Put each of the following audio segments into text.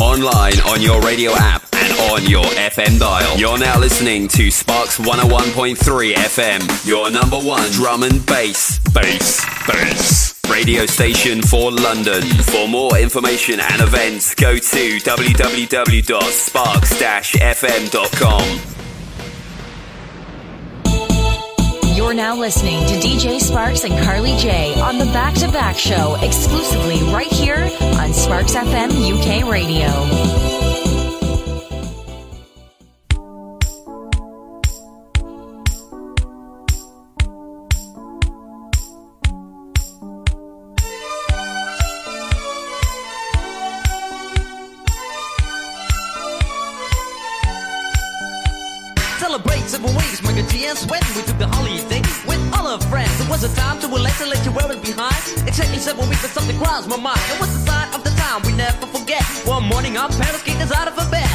online on your radio app and on your FM dial. You're now listening to Sparks 101.3 FM, your number one drum and bass, bass, bass radio station for London. For more information and events, go to www.sparks-fm.com. You're now listening to DJ Sparks and Carly J on the Back to Back Show, exclusively right here on Sparks FM UK Radio. And sweat. We took the our friends. It was a time to relax and let your worries behind. Exactly seven weeks, but something crossed my mind. It was the sign of the time we never forget. One morning, our parents kicked us out of a bed.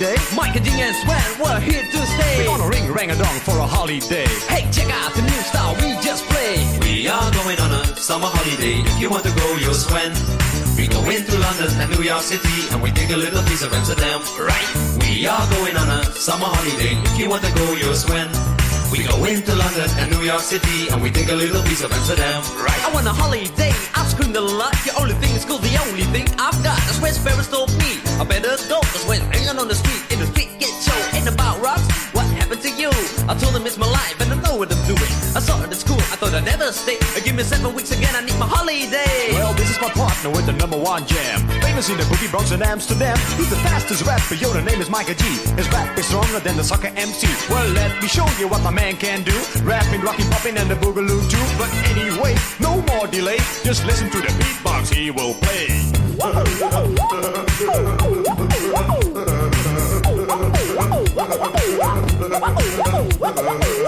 Miker G and Sven, we're here to stay. We're gonna ring rang a dong for a holiday. Hey, check out the new style we just played. We are going on a summer holiday. If you want to go, you'll swim. We go into London and New York City and we take a little piece of Amsterdam. Right. We are going on a summer holiday. If you want to go, you'll swim. We go into London and New York City and we take a little piece of Amsterdam. Right. I want a holiday. I've screamed a lot. The only thing is cool. The only thing I've got. That's where Sparrows told me. I better go. Cause when hanging on the street, in the street get show. Ain't about rocks. What happened to you? I told them it's my life and I know what I'm doing. I saw thought I'd never stay. Give me seven weeks again. I need my holiday. Well, this is my partner with the number one jam. Famous in the boogie Bronx and Amsterdam. He's the fastest rapper. Yo, the name is Miker G. His rap is stronger than the soccer MC. Well, let me show you what my man can do. Rapping, rocking, popping, and the boogaloo too. But anyway, no more delay. Just listen to the beatbox he will play. My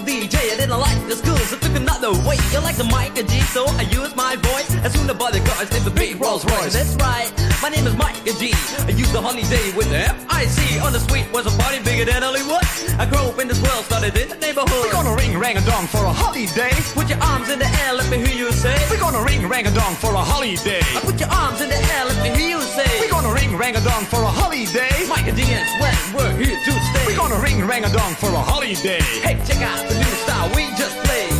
to be I didn't like the schools. I another way. You're like the mic and G, so I use my voice. As soon as I bought the cars, named the big Rolls Royce. That's right, my name is Miker G. I use the holiday with the F-I-C. On the street was a party bigger than Hollywood. I grew up in this world, started in the neighborhood. We're gonna ring rang a dong for a holiday. Put your arms in the air, let me hear you say. We're gonna ring rang a dong for a holiday. I put your arms in the air, let me hear you say. We're gonna ring rang a dong for a holiday. Miker G and Sven, we're here to stay. We're gonna ring rang a dong for a holiday. Hey, check out the new style we just played.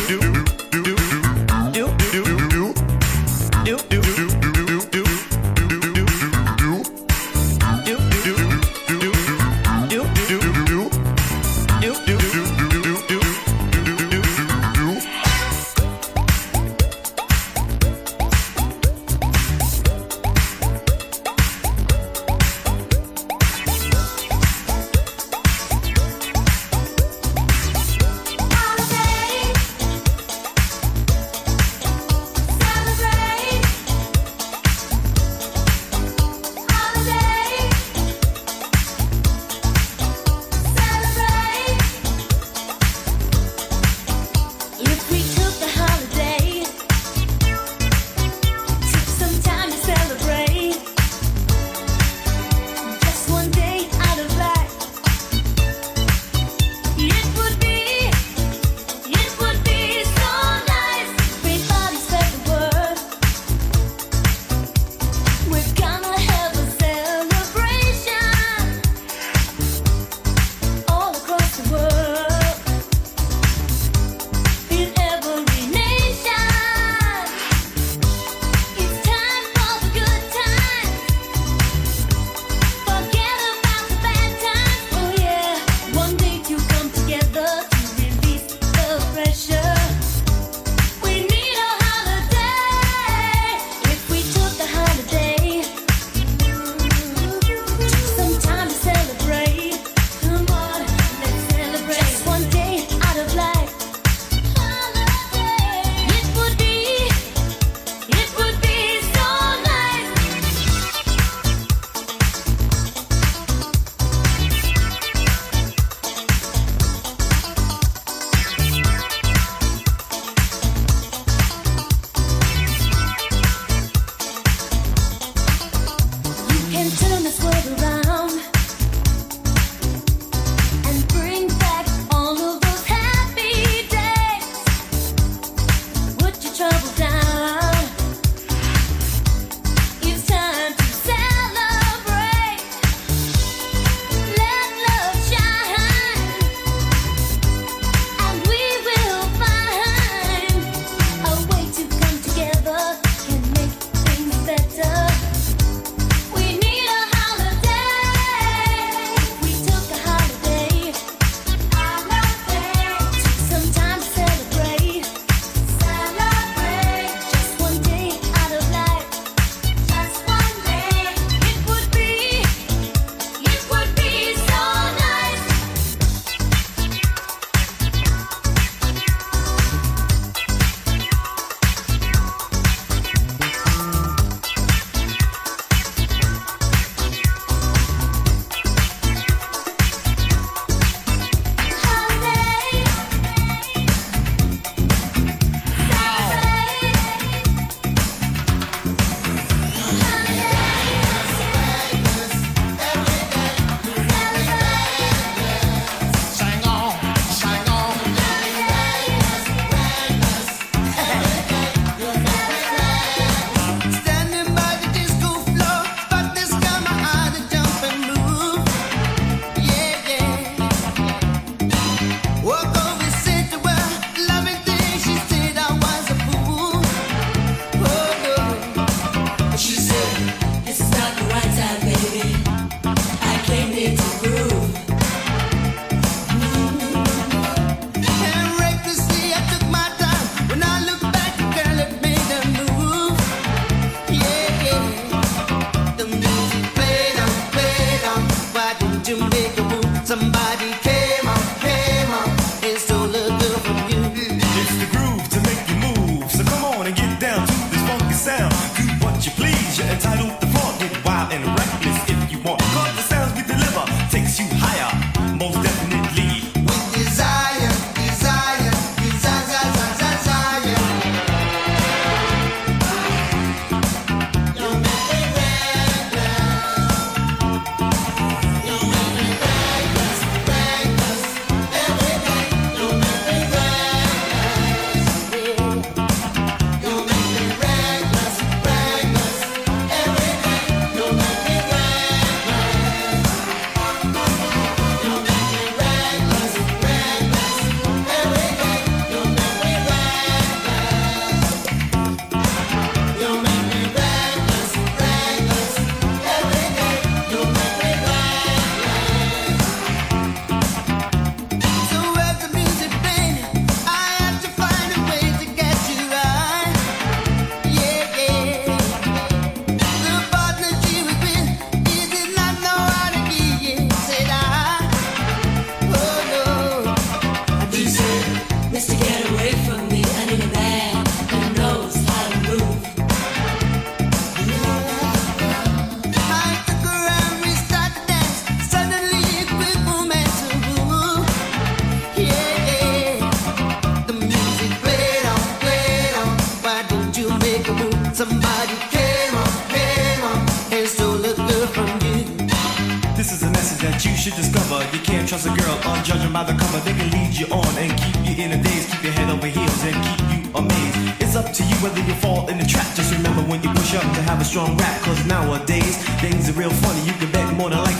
Whoa.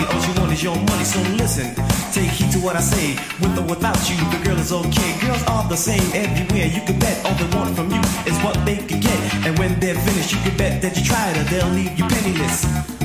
all you want is your money, so listen. Take heed to what I say. With or without you, the girl is okay. Girls are the same everywhere. You can bet all they want from you is what they can get. And when they're finished, you can bet that you tried or they'll leave you penniless.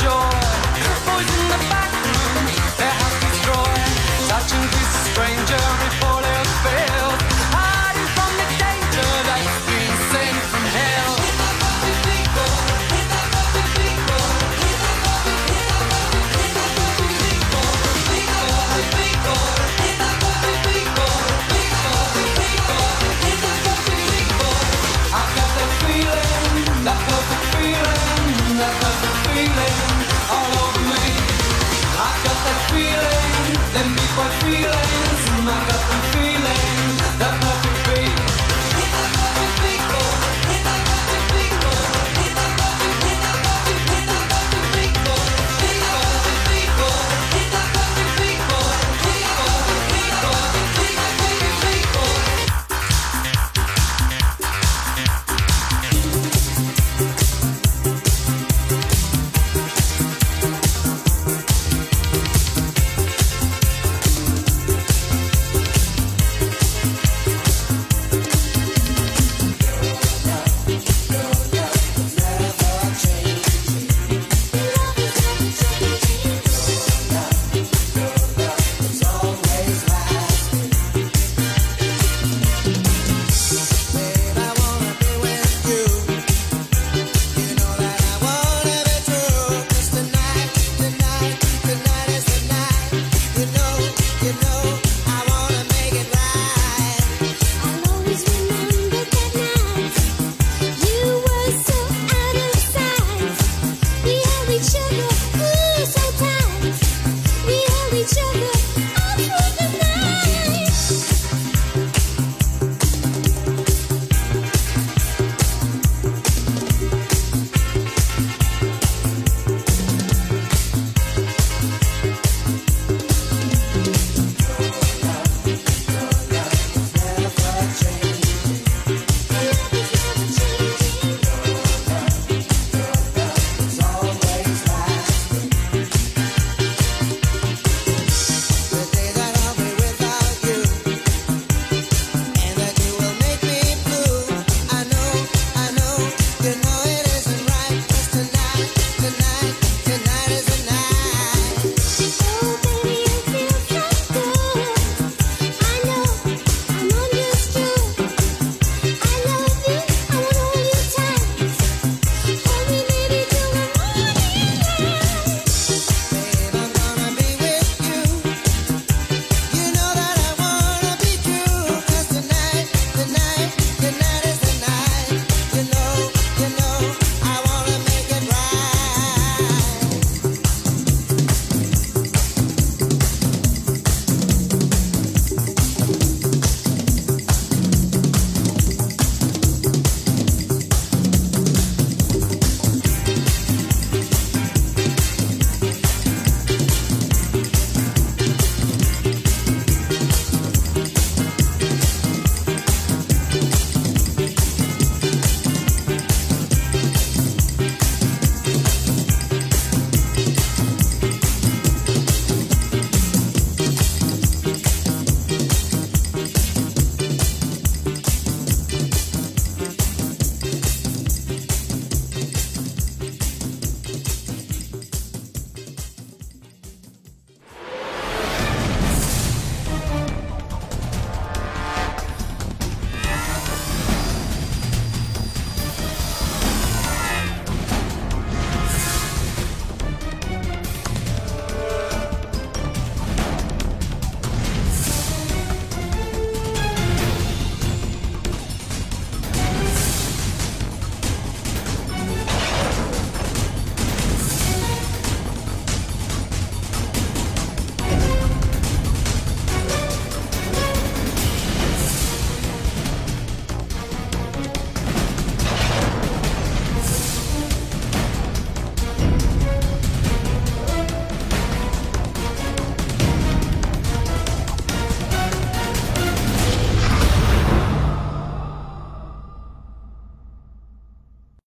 joy.